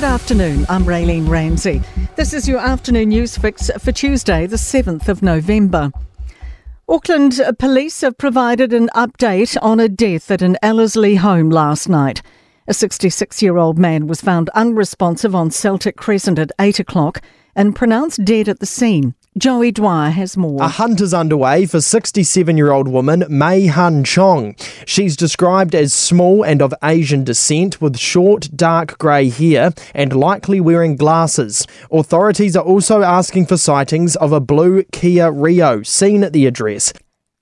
Good afternoon. I'm Raylene Ramsey. This is your afternoon news fix for Tuesday, the 7th of November. Auckland police have provided an update on a death at an Ellerslie home last night. A 66 year old man was found unresponsive on Celtic Crescent at 8 o'clock and pronounced dead at the scene. Joey Dwyer has more. A hunt is underway for 67 year old woman Mei Han Chong. She's described as small and of Asian descent with short, dark grey hair and likely wearing glasses. Authorities are also asking for sightings of a blue Kia Rio seen at the address.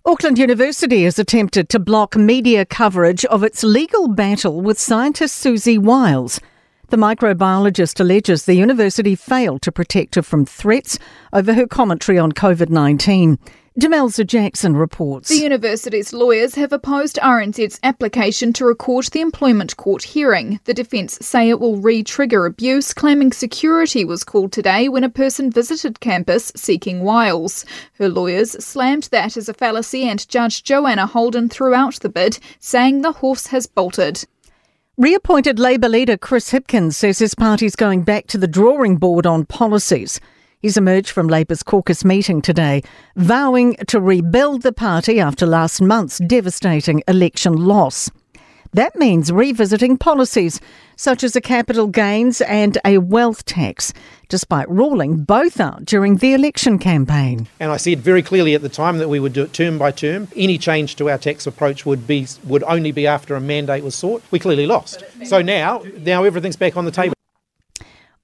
Auckland University has attempted to block media coverage of its legal battle with scientist Siouxsie Wiles. The microbiologist alleges the university failed to protect her from threats over her commentary on COVID 19. Demelza Jackson reports. The university's lawyers have opposed RNZ's application to record the employment court hearing. The defence say it will re trigger abuse, claiming security was called today when a person visited campus seeking Wiles. Her lawyers slammed that as a fallacy, and Judge Joanna Holden threw out the bid, saying the horse has bolted. Reappointed Labour leader Chris Hipkins says his party's going back to the drawing board on policies. He's emerged from Labour's caucus meeting today, vowing to rebuild the party after last month's devastating election loss. That means revisiting policies such as a capital gains and a wealth tax, despite ruling both out during the election campaign. And I said very clearly at the time that we would do it term by term. Any change to our tax approach would be would only be after a mandate was sought. We clearly lost. So now now everything's back on the table.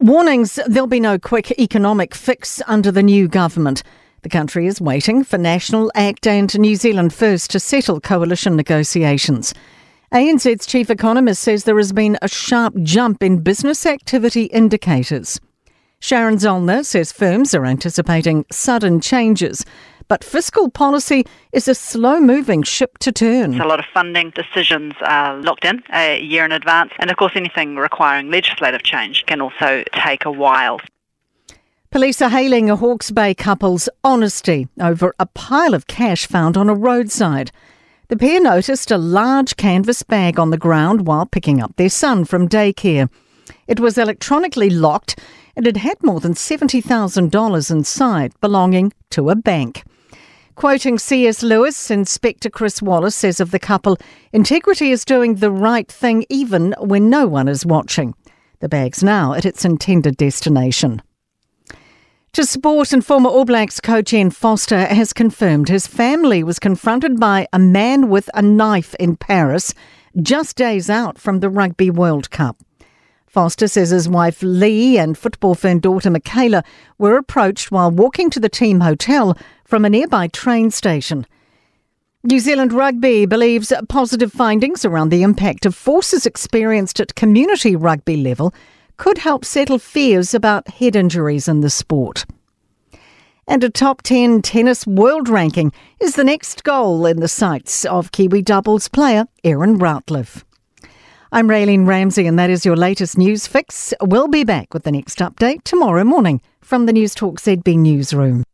Warnings there'll be no quick economic fix under the new government. The country is waiting for National Act and New Zealand First to settle coalition negotiations. ANZ's chief economist says there has been a sharp jump in business activity indicators. Sharon Zollner says firms are anticipating sudden changes, but fiscal policy is a slow moving ship to turn. A lot of funding decisions are locked in a year in advance, and of course, anything requiring legislative change can also take a while. Police are hailing a Hawke's Bay couple's honesty over a pile of cash found on a roadside. The pair noticed a large canvas bag on the ground while picking up their son from daycare. It was electronically locked and it had more than $70,000 inside, belonging to a bank. Quoting C.S. Lewis, Inspector Chris Wallace says of the couple, integrity is doing the right thing even when no one is watching. The bag's now at its intended destination. To sport and former All Blacks coach Ian Foster has confirmed his family was confronted by a man with a knife in Paris just days out from the Rugby World Cup. Foster says his wife Lee and football fan daughter Michaela were approached while walking to the team hotel from a nearby train station. New Zealand Rugby believes positive findings around the impact of forces experienced at community rugby level could help settle fears about head injuries in the sport. And a top 10 tennis world ranking is the next goal in the sights of Kiwi doubles player Erin Routliffe. I'm Raylene Ramsey, and that is your latest news fix. We'll be back with the next update tomorrow morning from the Newstalk ZB newsroom.